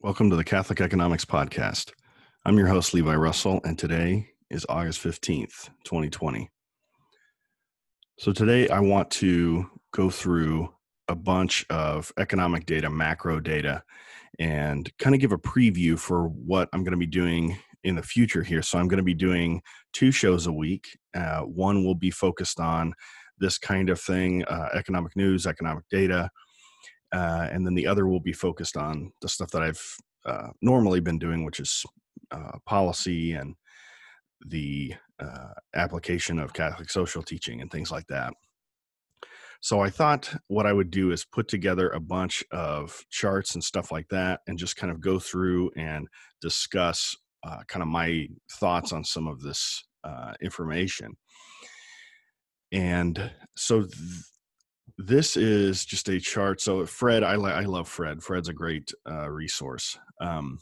Welcome to the Catholic Economics Podcast. I'm your host, Levi Russell, and today is August 15th, 2020. So, today I want to go through a bunch of economic data, macro data, and kind of give a preview for what I'm going to be doing in the future here. So, I'm going to be doing two shows a week. Uh, one will be focused on this kind of thing uh, economic news, economic data uh, and then the other will be focused on the stuff that I've uh, normally been doing, which is uh, policy and the uh, application of Catholic social teaching and things like that. So I thought what I would do is put together a bunch of charts and stuff like that, and just kind of go through and discuss uh, kind of my thoughts on some of this uh, information. And so th- this is just a chart. So Fred, I, I love Fred. Fred's a great uh, resource. Um,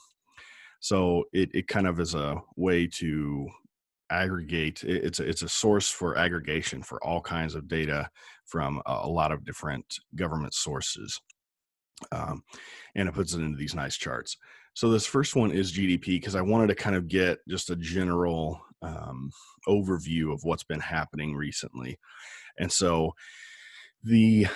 so it, it kind of is a way to aggregate. It's a, it's a source for aggregation for all kinds of data from a, lot of different government sources. Um, and it puts it into these nice charts. So this first one is GDP because I wanted to kind of get just a general um, overview of what's been happening recently. And so the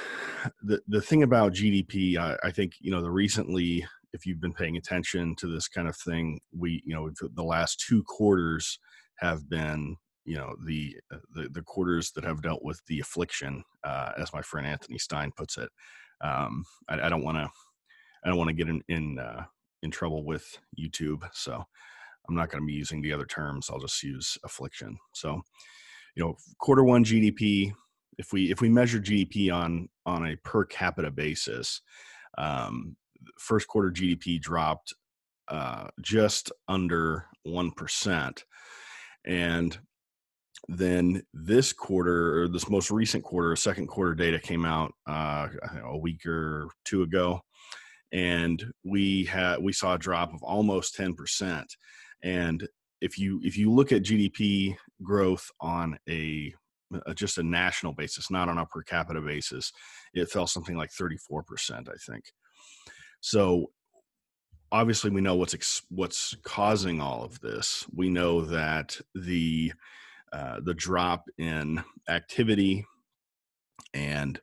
the the thing about GDP, I, I, think you know the recently, if you've been paying attention to this kind of thing, we you know the last two quarters have been you know the uh, the, the quarters that have dealt with the affliction, uh, as my friend Anthony Stein puts it. Um, I, don't want to I don't want to get in in uh, in trouble with YouTube, so I'm not going to be using the other terms. I'll just use affliction. So, you know, quarter one GDP if we if we measure GDP on on a per capita basis, um, first quarter GDP dropped uh, just under one percent, and then this quarter or this most recent quarter, second quarter data came out uh, a week or two ago, and we had we saw a drop of almost ten percent, and if you if you look at GDP growth on a uh, just a national basis, not on a per capita basis, it fell something like 34%, I think. So obviously we know what's ex- what's causing all of this. We know that the uh, the drop in activity and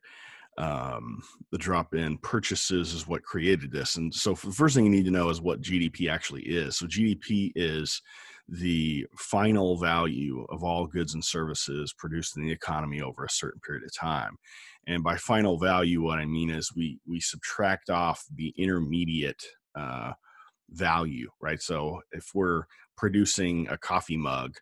um, the drop in purchases is what created this. And so, the first thing you need to know is what GDP actually is. So, GDP is the final value of all goods and services produced in the economy over a certain period of time. And by final value, what I mean is we we subtract off the intermediate uh, value, right? So if we're producing a coffee mug,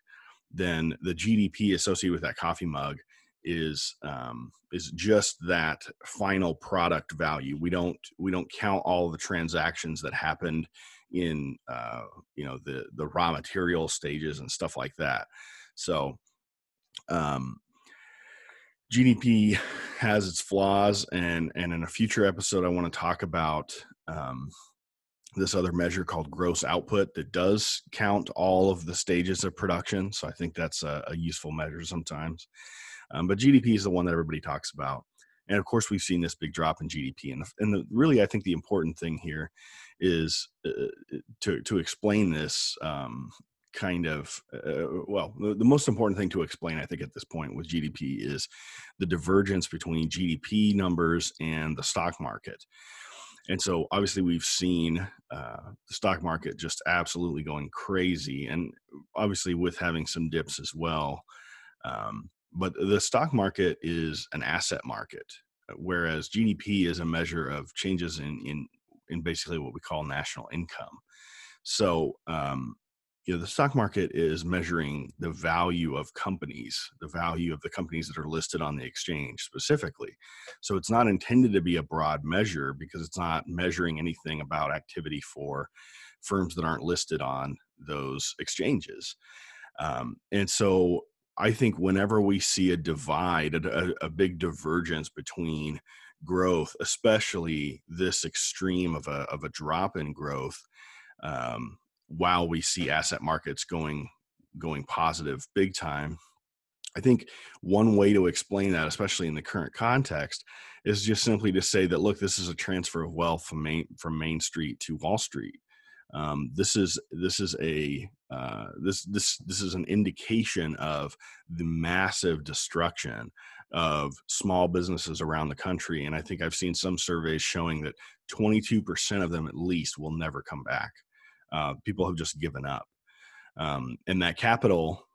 then the GDP associated with that coffee mug is um, is just that final product value. We don't we don't count all the transactions that happened in uh, you know the the raw material stages and stuff like that. So um, GDP has its flaws, and and in a future episode, I want to talk about um, this other measure called gross output that does count all of the stages of production. So I think that's a, a useful measure sometimes. Um, but GDP is the one that everybody talks about. And of course, we've seen this big drop in GDP. And, the, and the, really, I think the important thing here is uh, uh, to, to explain this um, kind of, uh, well, the, the, most important thing to explain, I think, at this point with GDP is the divergence between GDP numbers and the stock market. And so, obviously, we've seen uh, the stock market just absolutely going crazy, and obviously, with having some dips as well. Um, but the stock market is an asset market, uh, whereas GDP is a measure of changes in in in basically what we call national income. So, um, you know, the stock market is measuring the value of companies, the value of the companies that are listed on the exchange specifically. So, it's not intended to be a broad measure because it's not measuring anything about activity for firms that aren't listed on those exchanges. Um, and so I think whenever we see a divide, a, a, big divergence between growth, especially this extreme of a of a drop in growth, um, while we see asset markets going going positive big time, I think one way to explain that, especially in the current context, is just simply to say that look, this is a transfer of wealth from Main from Main Street to Wall Street. Um, this is this is a uh, this this this is an indication of the massive destruction of small businesses around the country, and I think I've seen some surveys showing that 22% of them at least will never come back. Uh, people have just given up, um, and that capital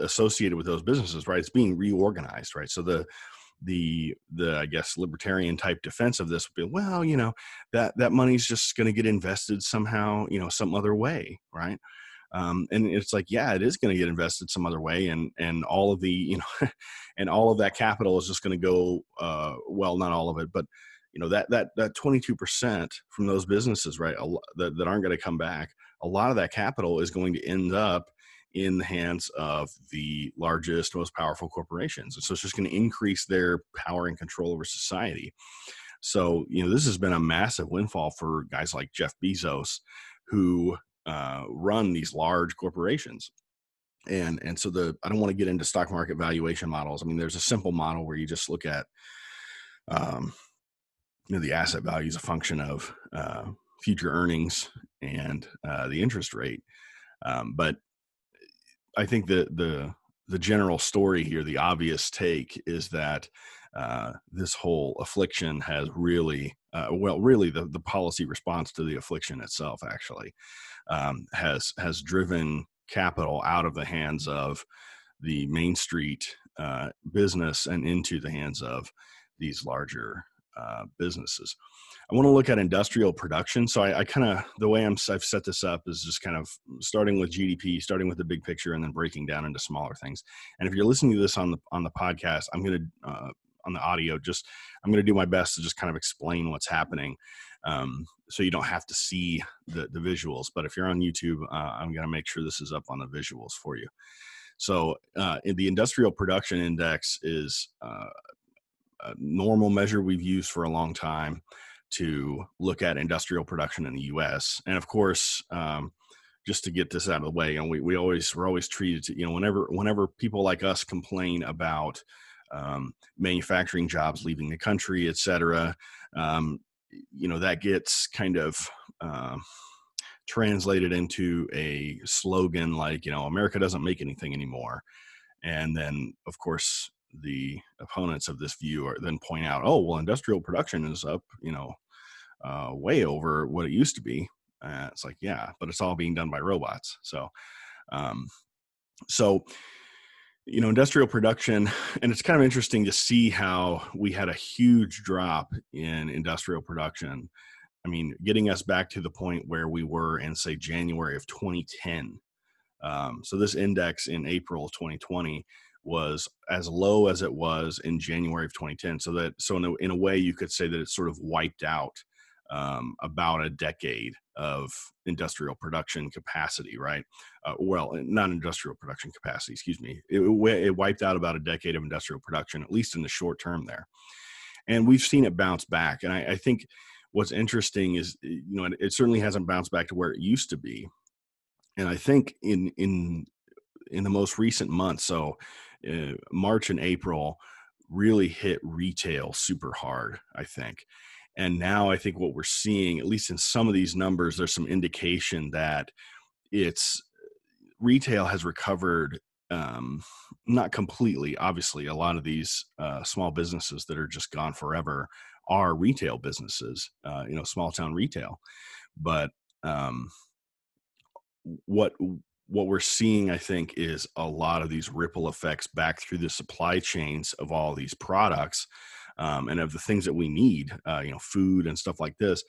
associated with those businesses, right? It's being reorganized, right? So the the the I guess libertarian type defense of this would be, well, you know, that that money's just going to get invested somehow, you know, some other way, right? Um, and it's like, yeah, it is going to get invested some other way, and and all of the you know, and all of that capital is just going to go, uh, well, not all of it, but you know that that that 22% from those businesses, right, that that aren't going to come back. A lot of that capital is going to end up in the hands of the largest, most powerful corporations. And so it's just going to increase their power and control over society. So, you know, this has been a massive windfall for guys like Jeff Bezos who uh, run these large corporations. And, and so the I don't want to get into stock market valuation models. I mean, there's a simple model where you just look at um, you know the asset value is a function of uh, future earnings and uh, the interest rate. Um, but I think the the the general story here, the obvious take, is that uh, this whole affliction has really, uh, well, really the, the policy response to the affliction itself actually um, has has driven capital out of the hands of the Main Street uh, business and into the hands of these larger uh, businesses. I want to look at industrial production. So I, I kind of the way I'm I've set this up is just kind of starting with GDP, starting with the big picture, and then breaking down into smaller things. And if you're listening to this on the on the podcast, I'm gonna uh, on the audio just I'm gonna do my best to just kind of explain what's happening. Um, so you don't have to see the, the visuals. But if you're on YouTube, uh, I'm going to make sure this is up on the visuals for you. So uh, the industrial production index is uh, a normal measure we've used for a long time to look at industrial production in the U.S. And of course, um, just to get this out of the way, and we, we always we're always treated to you know whenever whenever people like us complain about um, manufacturing jobs leaving the country, et cetera, um, you know that gets kind of uh, translated into a slogan like you know America doesn't make anything anymore, and then of course the opponents of this view are then point out, oh, well, industrial production is up, you know, uh, way over what it used to be. Uh, it's like, yeah, but it's all being done by robots. So, um, so, you know, industrial production, and it's kind of interesting to see how we had a huge drop in industrial production. I mean, getting us back to the point where we were in, say, January of 2010. Um, so this index in April of 2020 was as low as it was in January of 2010. So that so in a, in a way you could say that it sort of wiped out um, about a decade of industrial production capacity, right? Uh, well, not industrial production capacity, excuse me. It, it wiped out about a decade of industrial production, at least in the short term there. And we've seen it bounce back. And I, I think what's interesting is, you know, it, it certainly hasn't bounced back to where it used to be. And I think in in in the most recent months, so uh, March and April really hit retail super hard, I think. And now I think what we're seeing, at least in some of these numbers, there's some indication that it's retail has recovered um, not completely. Obviously, a lot of these uh, small businesses that are just gone forever are retail businesses, uh, you know, small town retail. But um, what what we're seeing, I think, is a lot of these ripple effects back through the supply chains of all these products um, and of the things that we need, uh, you know, food and stuff like this.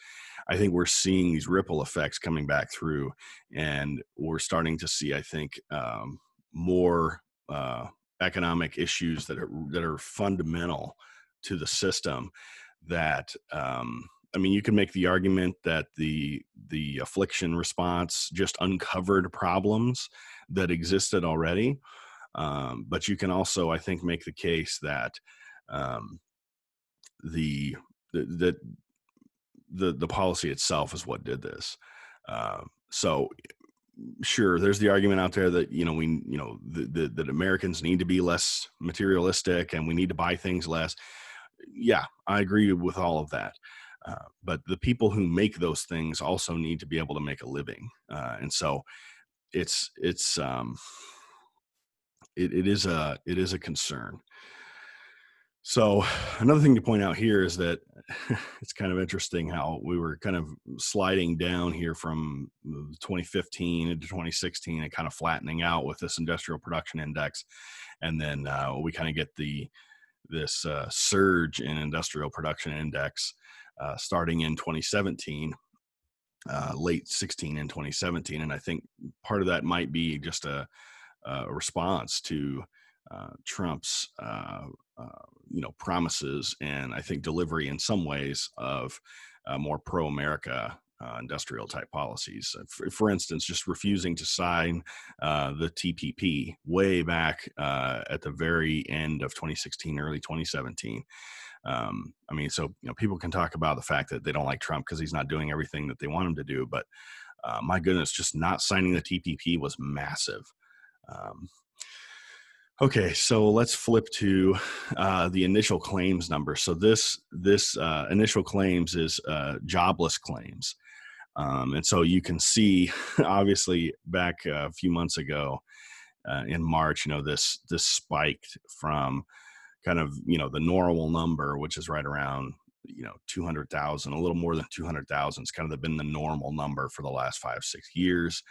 I think we're seeing these ripple effects coming back through, and we're starting to see, I think, um, more uh, economic issues that are that are fundamental to the system that um, I mean, you can make the argument that the the affliction response just uncovered problems that existed already, um, but you can also, I think, make the case that um, the the the the policy itself is what did this. Uh, so sure there's the argument out there that you know we you know that that americans need to be less materialistic and we need to buy things less yeah i agree with all of that uh, but the people who make those things also need to be able to make a living uh, and so it's it's um it, it is a it is a concern so another thing to point out here is that it's kind of interesting how we were kind of sliding down here from 2015 into 2016 and kind of flattening out with this industrial production index, and then uh, we kind of get the this uh, surge in industrial production index uh, starting in 2017. Uh, late 16 and 2017, and I think part of that might be just a, a response to uh, Trump's uh, uh, you know promises and I think delivery in some ways of uh, more pro-America uh, industrial type policies. Uh, for, for, instance, just refusing to sign uh, the TPP way back at the very end of 2016, early 2017. Um, I mean, so you know, people can talk about the fact that they don't like Trump because he's not doing everything that they want him to do, but my goodness, just not signing the TPP was massive. Um, Okay, so let's flip to uh, the initial claims number. So this this uh, initial claims is uh, jobless claims, um, and so you can see, obviously, back a few months ago uh, in March, you know this this spiked from kind of you know the normal number, which is right around you know 200,000, a little more than 200,000. It's kind of been the normal number for the last five six years,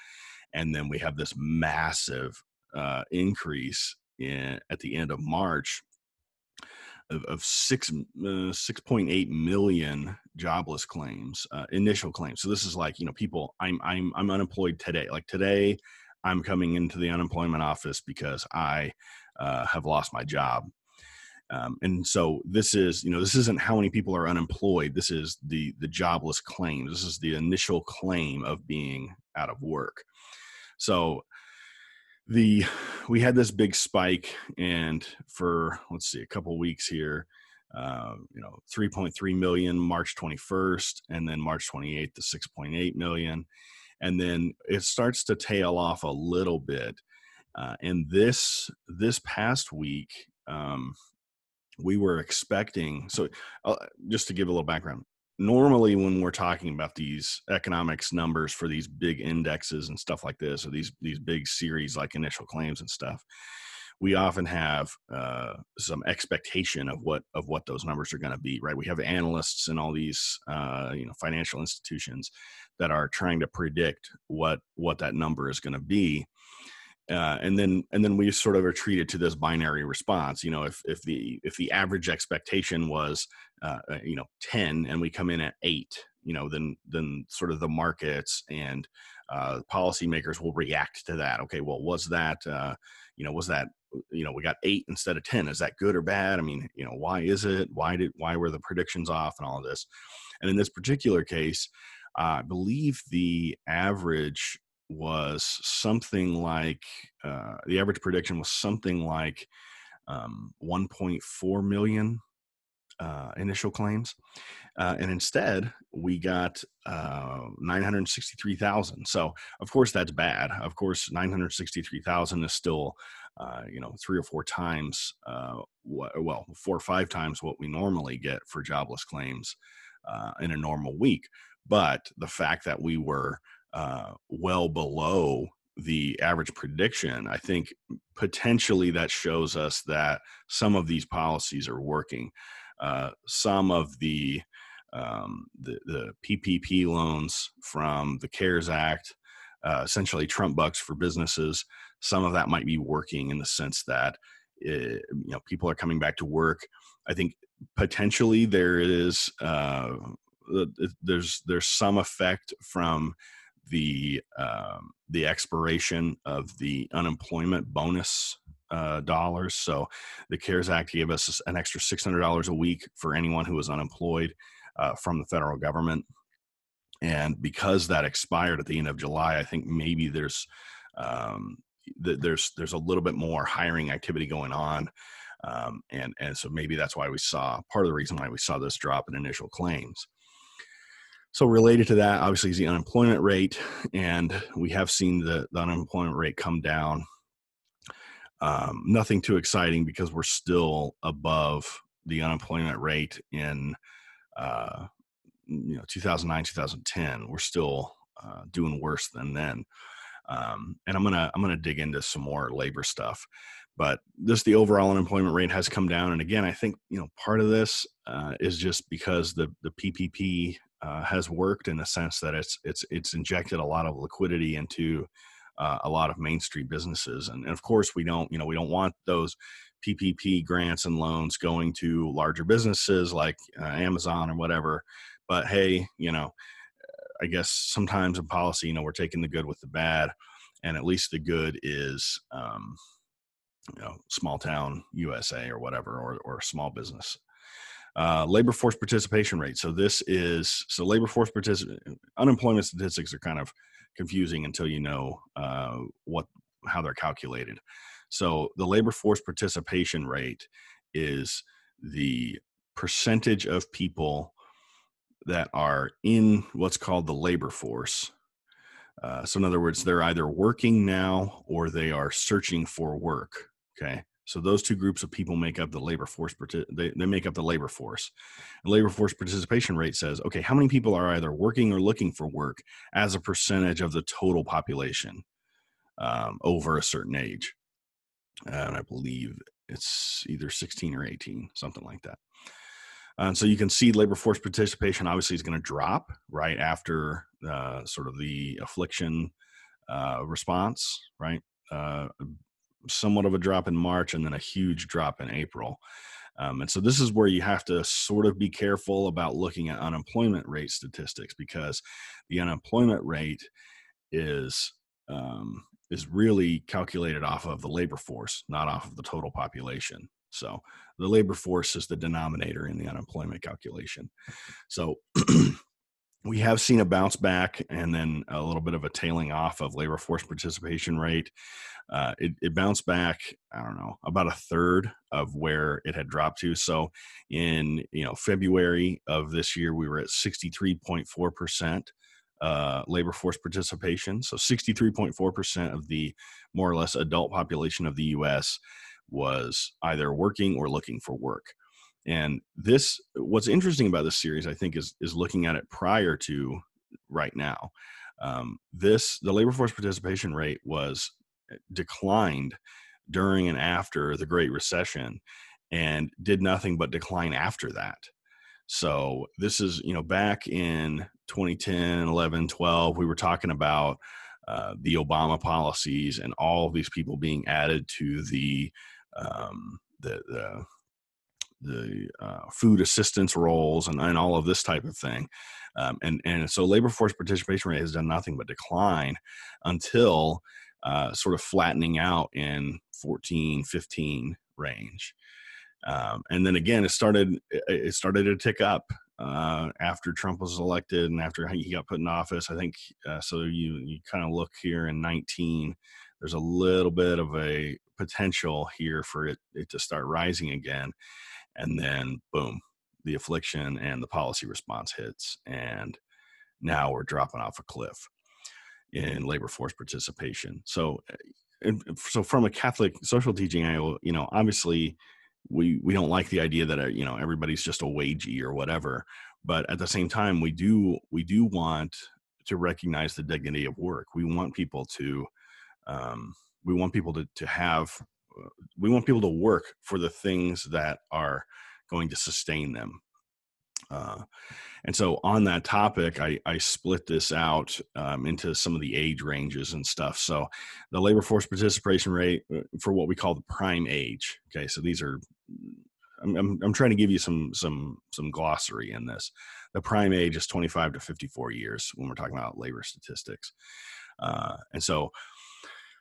and then we have this massive uh, increase in, at the end of March of, of six uh, six point eight million jobless claims, uh, initial claims. So this is like you know people I'm I'm I'm unemployed today. Like today, I'm coming into the unemployment office because I uh, have lost my job. Um, and so this is you know this isn't how many people are unemployed. This is the the jobless claim. This is the initial claim of being out of work. So the we had this big spike and for let's see a couple weeks here uh, you know 3.3 million march 21st and then march 28th to 6.8 million. And then it starts to tail off a little bit uh, and this this past week um, we were expecting so uh, just to give a little background normally when we're talking about these economics numbers for these big indexes and stuff like this or these these big series like initial claims and stuff we often have uh, some expectation of what of what those numbers are going to be right? We have analysts and all these uh, you know financial institutions that are trying to predict what what that number is going to be uh, and then and then we sort of are treated to this binary response you know if if the if the average expectation was uh, uh you know 10 and we come in at 8 you know then then sort of the markets and uh, policymakers will react to that. Okay well was that uh, you know was that you know we got 8 instead of 10 is that good or bad? I mean you know why is it? Why did why were the predictions off and all of this? And in this particular case I believe the average was something like uh, the average prediction was something like um, 1.4 million uh, initial claims. Uh, and instead, we got uh, 963,000. So, of course, that's bad. Of course, 963,000 is still, uh, you know, three or four times, uh, well, four or five times what we normally get for jobless claims in a normal week. But the fact that we were uh, well below the average prediction, I think potentially that shows us that some of these policies are working. Uh, some of the, um, the, the PPP loans from the CARES Act, uh, essentially Trump bucks for businesses. Some of that might be working in the sense that it, eh, you know people are coming back to work. I think potentially there is uh, there's there's some effect from the um, the expiration of the unemployment bonus uh, dollars. So the CARES Act gave us an extra six hundred dollars a week for anyone who was unemployed. uh, from the federal government. And because that expired at the end of July, I think maybe there's um, th- there's there's a little bit more hiring activity going on, um, and and so maybe that's why we saw part of the reason why we saw this drop in initial claims. So related to that, obviously, is the unemployment rate, and we have seen the, the unemployment rate come down. Um, nothing too exciting because we're still above the unemployment rate in uh, you know 2009 2010 we're still uh, doing worse than then. Um, and i'm gonna i'm gonna dig into some more labor stuff but this the overall unemployment rate has come down. And again i think you know part of this uh, is just because the the ppp uh, has worked in the sense that it's it's it's injected a lot of liquidity into uh, a lot of Main Street businesses, and, and, of course we don't you know we don't want those PPP grants and loans going to larger businesses like uh, Amazon or whatever. But hey, you know, I guess sometimes in policy, you know, we're taking the good with the bad, and at least the good is. Um, you know, small town USA or whatever, or or small business uh, labor force participation rate. So this is so labor force participation. Unemployment statistics are kind of confusing until you know uh, what how they're calculated. So the labor force participation rate is the percentage of people that are in what's called the labor force. Uh, so in other words, they're either working now or they are searching for work. Okay. So those two groups of people make up the labor force. They, they make up the labor force. The labor force participation rate says, okay, how many people are either working or looking for work as a percentage of the total population um, over a certain age? And I believe it's either 16 or 18, something like that. And so you can see labor force participation obviously is going to drop right after uh, sort of the affliction uh, response, right? Uh, somewhat of a drop in March and then a huge drop in April. Um, and so this is where you have to sort of be careful about looking at unemployment rate statistics because the unemployment rate is um, is really calculated off of the labor force, not off of the total population. So the labor force is the denominator in the unemployment calculation. So we have seen a bounce back and then a little bit of a tailing off of labor force participation rate. Uh, it, it, bounced back, I don't know, about a third of where it had dropped to. So in you know February of this year, we were at 63.4 percent uh, labor force participation. So 63.4 percent of the more or less adult population of the U.S. was either working or looking for work. And this, what's interesting about this series, I think, is is looking at it prior to right now. Um, this the labor force participation rate was eh, declined during and after the Great Recession, and did nothing but decline after that. So this is you know back in 2010, 11, 12, we were talking about uh, the Obama policies and all of these people being added to the um, the, the the uh, food assistance rolls and, and all of this type of thing. Um, and, and so labor force participation rate has done nothing but decline until uh, sort of flattening out in 14, 15 range. Um, and then again, it started, it started to tick up uh, after Trump was elected and after he got put in office. I think uh, so. You you kind of look here in 19. There's a little bit of a potential here for it, it to start rising again and then boom the affliction and the policy response hits and now we're dropping off a cliff in labor force participation. So eh, so from a catholic social teaching angle you know obviously we we don't like the idea that uh, you know everybody's just a wagey or whatever but at the same time we do we do want to recognize the dignity of work. We want people to um, we want people to to have we want people to work for the things that are going to sustain them. Uh, and so on that topic, I, I split this out um, into some of the age ranges and stuff. So the labor force participation rate uh, for what we call the prime age. Okay, so these are I'm, I'm, I'm trying to give you some some some glossary in this. The prime age is 25 to 54 years when we're talking about labor statistics, uh, and so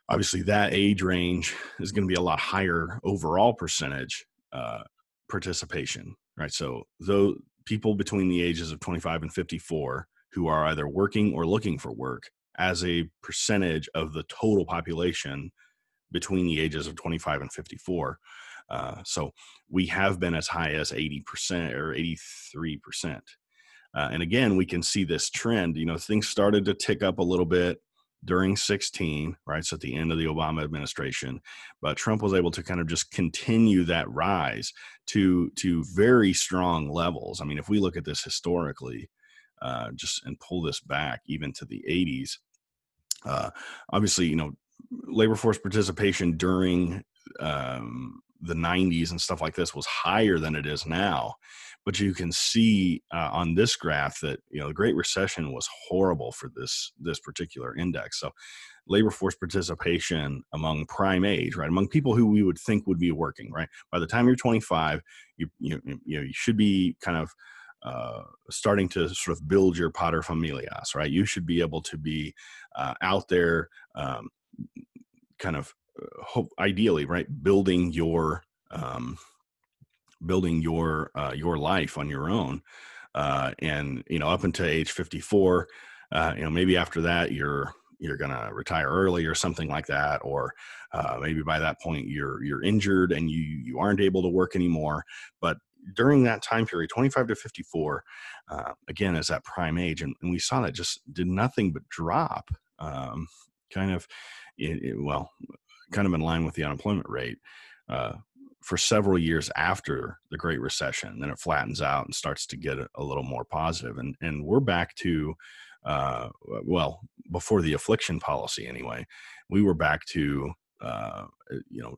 obviously that age range is going to be a lot higher overall percentage uh, participation right so though people between the ages of 25 and 54 who are either working or looking for work as a percentage of the total population between the ages of 25 and 54. Uh, so we have been as high as 80% or 83%. Uh, and again, we can see this trend. You know, things started to tick up a little bit during 16, right? So at the end of the Obama administration, but Trump was able to kind of just continue that rise to to very strong levels. I mean, if we look at this historically, uh, just and pull this back even to the 80s, uh, obviously, you know, labor force participation during um, the 90s and stuff like this was higher than it is now but you can see uh, on this graph that you know the great recession was horrible for this this particular index so labor force participation among prime age right among people who we would think would be working right by the time you're 25 you you, you know you should be kind of uh, starting to sort of build your paterfamilias, right? You should be able to be uh, out there, um, kind of uh, hope ideally, right, building your um, building your uh, your life on your own, uh, and you know up until age 54, uh, you know maybe after that you're you're gonna retire early or something like that, or uh, maybe by that point you're you're injured and you you aren't able to work anymore. But during that time period, 25 to 54, uh, again, is that prime age. And, and, we saw that just did nothing but drop, um, kind of, it, it, well, kind of in line with the unemployment rate uh, for several years after the Great Recession. Then it flattens out and starts to get a, little more positive. And, and we're back to, uh, well, before the affliction policy anyway, we were back to, uh, you know,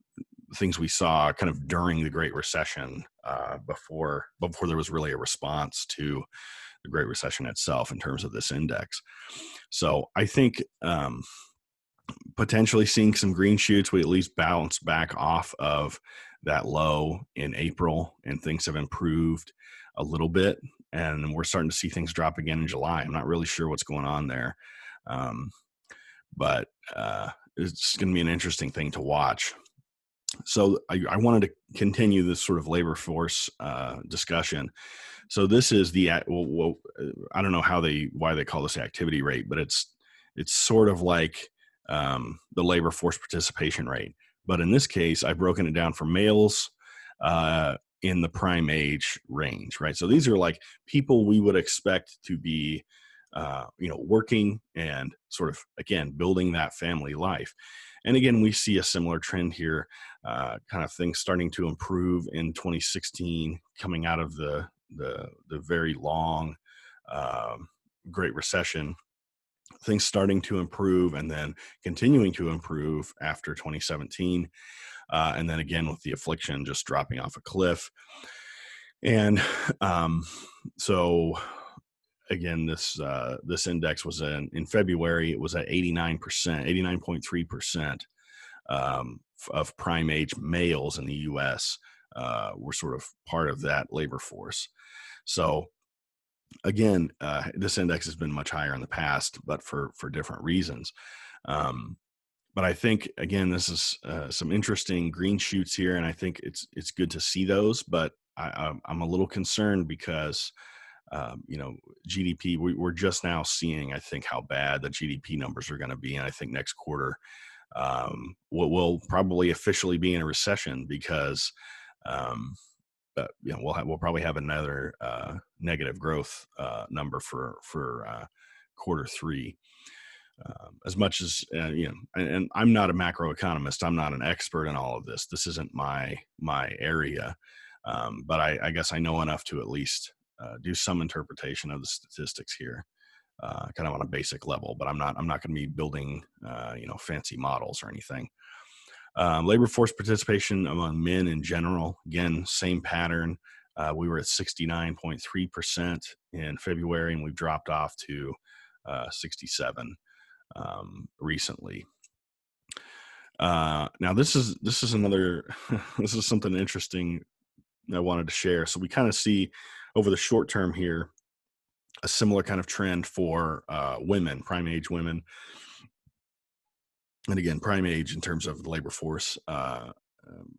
things we saw kind of during the Great Recession uh, before before there was really a response to the Great Recession itself in terms of this index. So I think um, potentially seeing some green shoots. We at least bounce back off of that low in April, and things have improved a little bit. And we're starting to see things drop again in July. I'm not really sure what's going on there, um, but uh, it's going to be an interesting thing to watch so I, I, wanted to continue this sort of labor force uh, discussion. So this is the well, well, I don't know how they why they call this activity rate, but it's it's sort of like um, the labor force participation rate. But in this case, I've broken it down for males uh, in the prime age range, right? So these are like people we would expect to be, uh, you know, working and sort of again building that family life. And again, we see a similar trend here, uh, kind of things starting to improve in 2016, coming out of the the, the very long um, Great Recession. Things starting to improve and then continuing to improve after 2017. Uh, and then again with the affliction just dropping off a cliff. And um, so again, this uh, this index was in in February. It was at eighty nine percent, eighty nine point three percent um, of prime age males in the U.S. Uh, were sort of part of that labor force. So again, uh, this index has been much higher in the past, but for for different reasons. Um, but I think again, this is uh, some interesting green shoots here, and I think it's it's good to see those. But I, I'm a little concerned because um, you know, GDP, we, are just now seeing, I think, how bad the GDP numbers are going to be. And I think next quarter um, we'll, we'll, probably officially be in a recession because, um, uh, you know, we'll we'll probably have another uh, negative growth uh, number for for uh, quarter three. Um, as much as uh, you know, and, and, I'm not a macroeconomist, I'm not an expert in all of this. This isn't my my area, um, but I, I guess I know enough to at least uh, do some interpretation of the statistics here, kind of on a basic level. But I'm not I'm not going to be building you know fancy models or anything. Um, labor force participation among men in general, again, same pattern. Uh, we were at 69.3% in February, and we've dropped off to uh, 67 um, recently. Uh, now this is this is another this is something interesting I wanted to share. So we kind of see over the short term here a similar kind of trend for uh, women, prime age women. And again, prime age in terms of the labor force uh, um,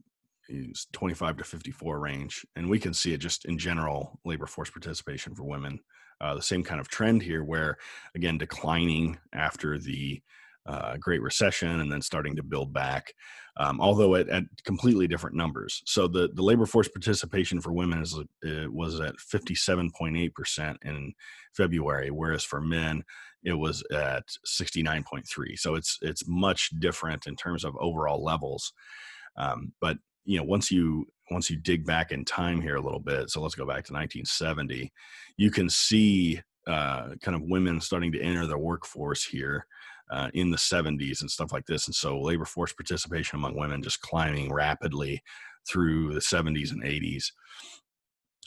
25 to 54 range. And we can see it just in general labor force participation for women. Uh, the same kind of trend here, where again, declining after the uh, Great Recession and then starting to build back, um, although at, at, completely different numbers. So the, the labor force participation for women is, it was at 57.8% in February, whereas for men, it was at 69.3. So it's it's much different in terms of overall levels. Um, but you know, once you once you dig back in time here a little bit, so let's go back to 1970, you can see uh, kind of women starting to enter the workforce here uh, in the 70s and stuff like this. And so labor force participation among women just climbing rapidly through the 70s and 80s.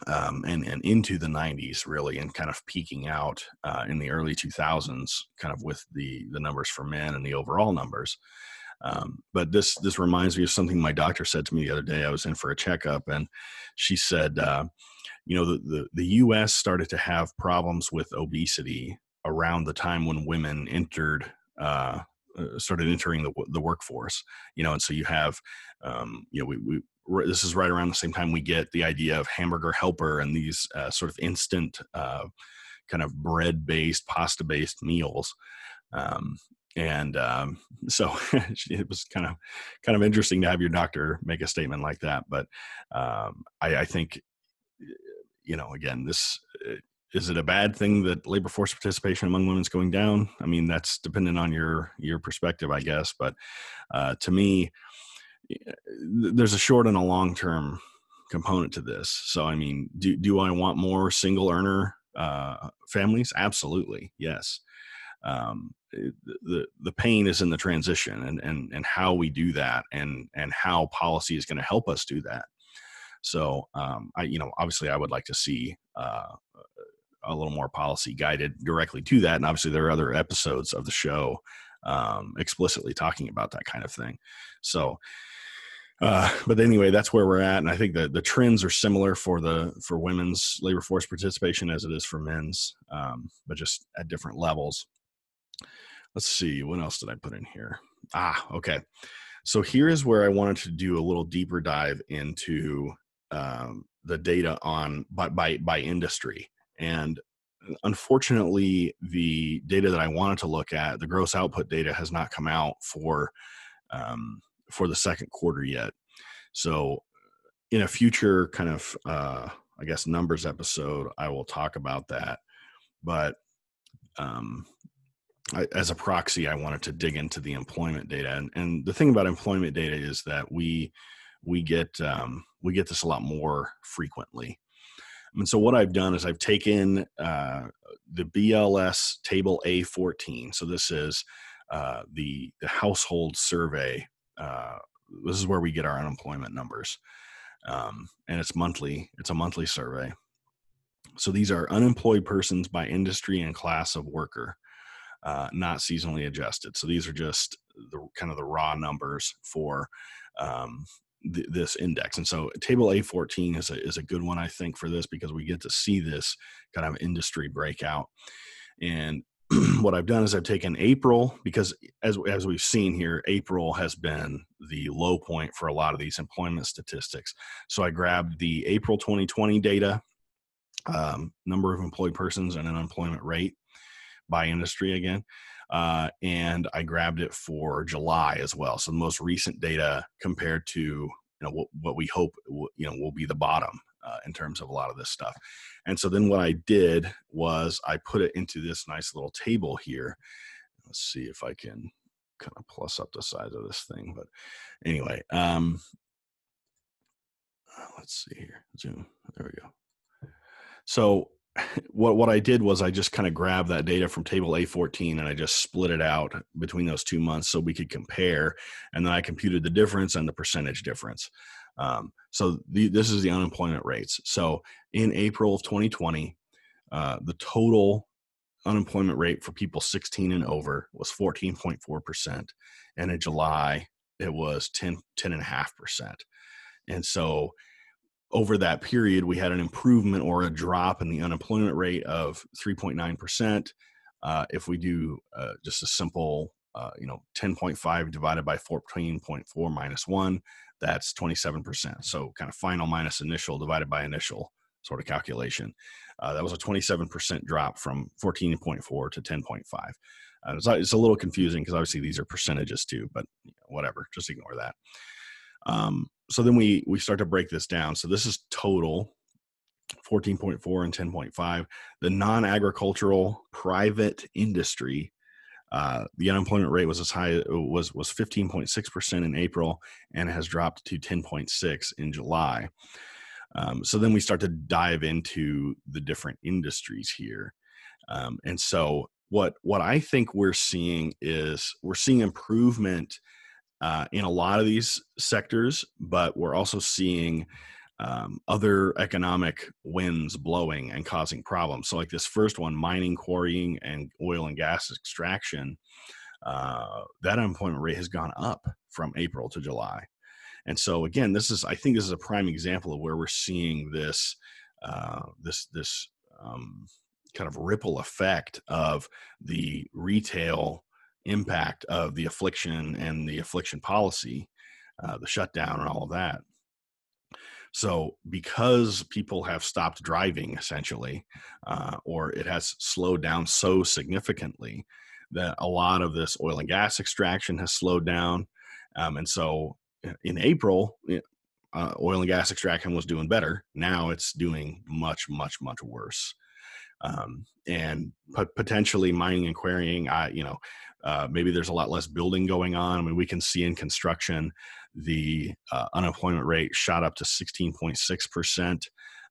Um, and and into the 90s really, and kind of peaking out uh, in the early 2000s, kind of with the the numbers for men and the overall numbers. Um, but this this reminds me of something my doctor said to me the other day. I was in for a checkup, and she said, uh, you know, the, the the U.S. started to have problems with obesity around the time when women entered uh, uh, started entering the the workforce. You know, and so you have, um, you know, we, we this is right around the same time we get the idea of hamburger helper and these uh, sort of instant uh, kind of bread based pasta based meals um, and um, so it was kind of kind of interesting to have your doctor make a statement like that but um, I, I, think you know again this uh, is it a bad thing that labor force participation among women is going down? I mean, that's dependent on your your perspective, I guess. But uh, to me, there's a short and a long term component to this. So, I mean, do do I want more single earner uh, families? Absolutely, yes. Um, the the pain is in the transition and and and how we do that, and and how policy is going to help us do that. So, um, I you know, obviously, I would like to see uh, a little more policy guided directly to that. And obviously, there are other episodes of the show um, explicitly talking about that kind of thing. So, uh, but anyway, that's where we're at, and I think that the trends are similar for the for women's labor force participation as it is for men's, um, but just at different levels. Let's see, what else did I put in here? Ah, okay. So here is where I wanted to do a little deeper dive into um, the data on by by, by industry and unfortunately, the data that I wanted to look at, the gross output data, has not come out for um, for the second quarter yet. So, in a future kind of, uh, I guess, numbers episode, I will talk about that. But um, I, as a proxy, I wanted to dig into the employment data, and, and the thing about employment data is that we we get um, we get this a lot more frequently. And so what I've done is I've taken uh, the BLS table A14. So this is uh, the, the household survey. Uh, this is where we get our unemployment numbers. Um, and it's monthly. It's a monthly survey. So these are unemployed persons by industry and class of worker, uh, not seasonally adjusted. So these are just the kind of the raw numbers for um, th- this index. And so table A14 is a, is a good one, I think, for this because we get to see this kind of industry breakout. And what I've done is I've taken April because as, as we've seen here, April has been the low point for a lot of these employment statistics. So I grabbed the April 2020 data, um, number of employed persons and an unemployment rate by industry again. Uh, and I grabbed it for July as well. So the most recent data compared to you know what, what we hope you know will be the bottom uh, in terms of a lot of this stuff. And so then what I did was I put it into this nice little table here. Let's see if I can kind of plus up the size of this thing. But anyway, um, let's see here. Zoom. There we go. So what what I did was I just kind of grabbed that data from table A14 and I just split it out between those two months so we could compare, and then I computed the difference and the percentage difference. Um, so the, this is the unemployment rates. So in April of 2020, uh, the total unemployment rate for people 16 and over was 14.4 percent, and in July it was 10 10.5 percent. And so over that period, we had an improvement or a drop in the unemployment rate of 3.9%. Uh, if we do uh, just a simple uh, you know 10.5 divided by 14.4 minus 1 that's 27% so kind of final minus initial divided by initial sort of calculation. Uh, that was a 27% drop from 14.4 to 10.5 uh, it's, it's, a little confusing because obviously these are percentages too but whatever just ignore that. Um, so then we we start to break this down. So this is total 14.4 and 10.5 the non-agricultural private industry uh, the unemployment rate was as high was was 15.6% in April and has dropped to 10.6 in July. Um, so then we start to dive into the different industries here, um, and so what what I think we're seeing is we're seeing improvement uh, in a lot of these sectors, but we're also seeing um, other economic winds blowing and causing problems. So, like this first one, mining, quarrying, and oil and gas extraction, uh, that unemployment rate has gone up from April to July. And so, again, this is I think this is a prime example of where we're seeing this uh, this this um, kind of ripple effect of the retail impact of the affliction and the affliction policy, uh, the shutdown, and all of that. So, because people have stopped driving essentially, uh, or it has slowed down so significantly that a lot of this oil and gas extraction has slowed down. Um, and so, in April, uh, oil and gas extraction was doing better. Now it's doing much, much, much worse. Um, and potentially mining and quarrying, I, you know, uh, maybe there's a lot less building going on. I mean, we can see in construction the uh, unemployment rate shot up to 16.6%.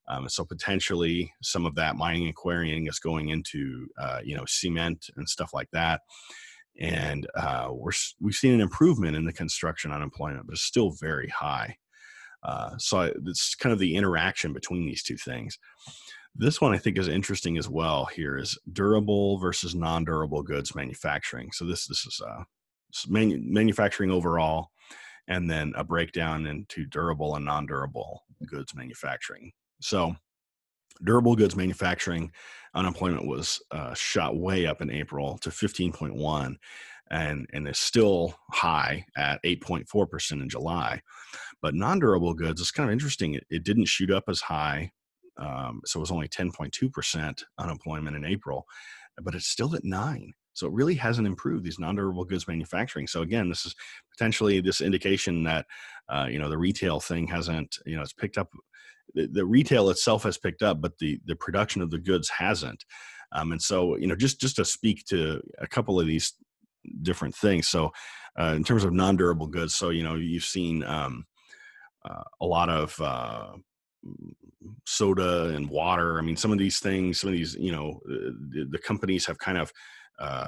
Um, so potentially some of that mining and quarrying is going into, uh, you know, cement and stuff like that. And uh, we're, we've seen an improvement in the construction unemployment, but it's still very high. Uh, so it's kind of the interaction between these two things. This one I think is interesting as well. Here is durable versus non-durable goods manufacturing. So this this is uh, manu- manufacturing overall, and then a breakdown into durable and non-durable goods manufacturing. So durable goods manufacturing unemployment was uh, shot way up in April to 15.1 and and is still high at 8.4% in July. But non-durable goods is kind of interesting. It, it didn't shoot up as high um, so it was only 10.2% unemployment in April, but it's still at nine. So it really hasn't improved these non-durable goods manufacturing. So again, this is potentially this indication that uh, you know the retail thing hasn't you know it's picked up. The, the, retail itself has picked up, but the the production of the goods hasn't. Um, and so you know just just to speak to a couple of these different things. So uh, in terms of non-durable goods, so you know you've seen um, uh, a lot of uh, soda and water. I mean, some of these things, some of these, you know, uh, the, the companies have kind of uh,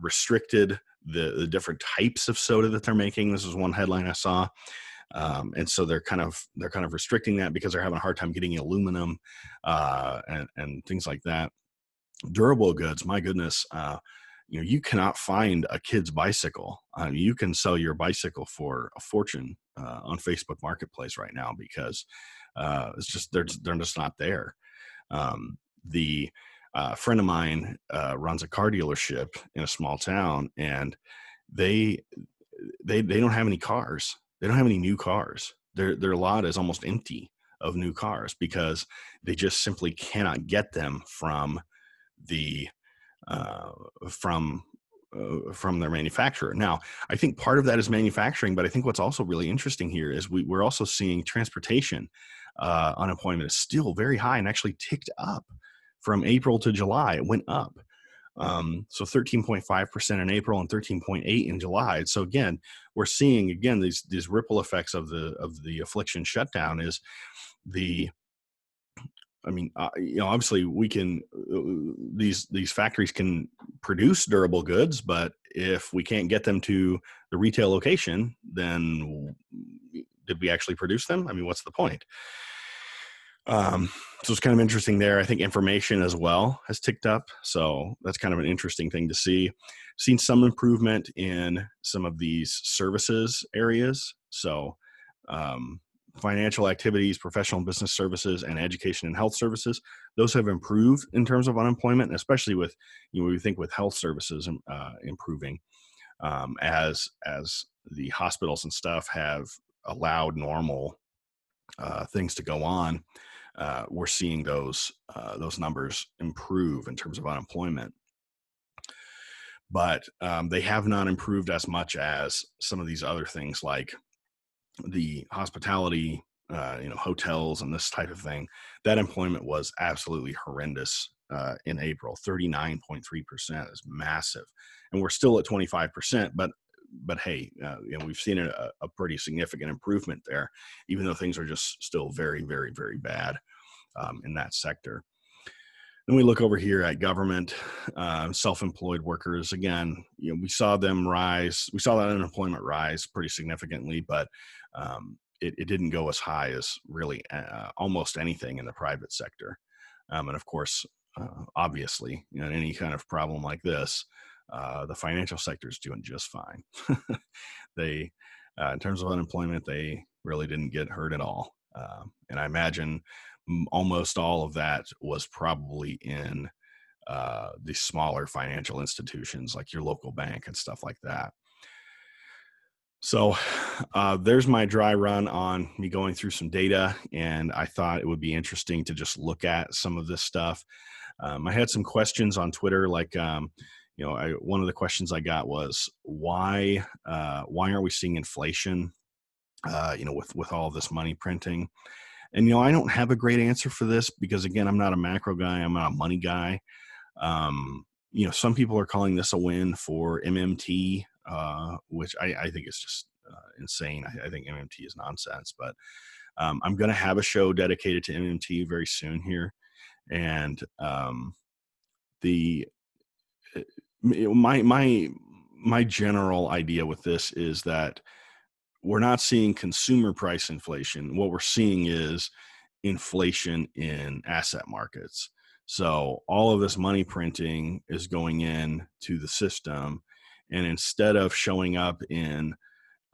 restricted the, the different types of soda that they're making. This is one headline I saw. Um, and so they're kind of they're kind of restricting that because they're having a hard time getting aluminum uh, and and things like that. Durable goods, my goodness, uh, you know you cannot find a kid's bicycle. You can sell your bicycle for a fortune uh, on Facebook Marketplace right now because uh, it's just they're they're just not there. Um, the uh, friend of mine uh, runs a car dealership in a small town, and they they they don't have any cars. They don't have any new cars. Their their lot is almost empty of new cars because they just simply cannot get them from the uh, from uh, from their manufacturer. Now, I think part of that is manufacturing, but I think what's also really interesting here is we, we're also seeing transportation uh, unemployment is still very high and actually ticked up from April to July. It went up. Um, so 13.5% in April and 13.8 in July. So again, we're seeing again these these ripple effects of the of the affliction shutdown is the I mean, uh, you know, obviously we can uh, these these factories can produce durable goods, but if we can't get them to the retail location, then did we actually produce them? I mean, what's the point? Um, so it's kind of interesting there. I think information as well has ticked up. So that's kind of an interesting thing to see. Seen some improvement in some of these services areas. So um, financial activities, professional business services, and education and health services. Those have improved in terms of unemployment, especially with you know we think with health services uh, improving. um, as as the hospitals and stuff have allowed normal uh, things to go on, uh, we're seeing those uh, those numbers improve in terms of unemployment. But um, they have not improved as much as some of these other things like the hospitality, uh, you know, hotels and this type of thing. That employment was absolutely horrendous uh, in April. Thirty nine point three percent is massive, and we're still at twenty five percent. But but hey, uh, you know, we've seen a, a, pretty significant improvement there, even though things are just still very, very, very bad um, in that sector. Then we look over here at government, uh, self-employed workers. Again, you know, we saw them rise. We saw that unemployment rise pretty significantly, but um, it, it, didn't go as high as really uh, almost anything in the private sector. Um, and of course, uh, obviously, you know, any kind of problem like this, uh, the financial sector is doing just fine. they, uh, in terms of unemployment, they really didn't get hurt at all. Uh, and I imagine almost all of that was probably in uh, the smaller financial institutions like your local bank and stuff like that. So uh, there's my dry run on me going through some data, and I thought it would be interesting to just look at some of this stuff. Um, I had some questions on Twitter, like um, you know, I, one of the questions I got was why uh, why aren't we seeing inflation? Uh, you know, with with all this money printing, and you know, I don't have a great answer for this because again, I'm not a macro guy. I'm not a money guy. Um, you know, some people are calling this a win for MMT, uh, which I, I, think is just uh, insane. I, I, think MMT is nonsense, but um, I'm going to have a show dedicated to MMT very soon here, and um, the uh, my my my general idea with this is that we're not seeing consumer price inflation. What we're seeing is inflation in asset markets. So all of this money printing is going in to the system, and instead of showing up in,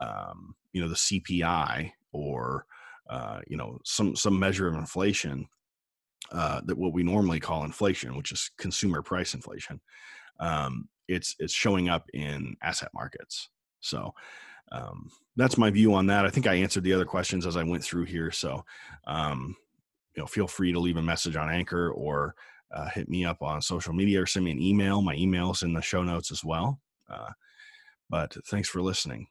um, you know, the CPI or uh, you know some some measure of inflation, uh, that what we normally call inflation, which is consumer price inflation, um, it's it's showing up in asset markets. So um, that's my view on that. I think I answered the other questions as I went through here. So, um, you know, feel free to leave a message on Anchor or uh, hit me up on social media or send me an email. My email's in the show notes as well. Uh, but thanks for listening.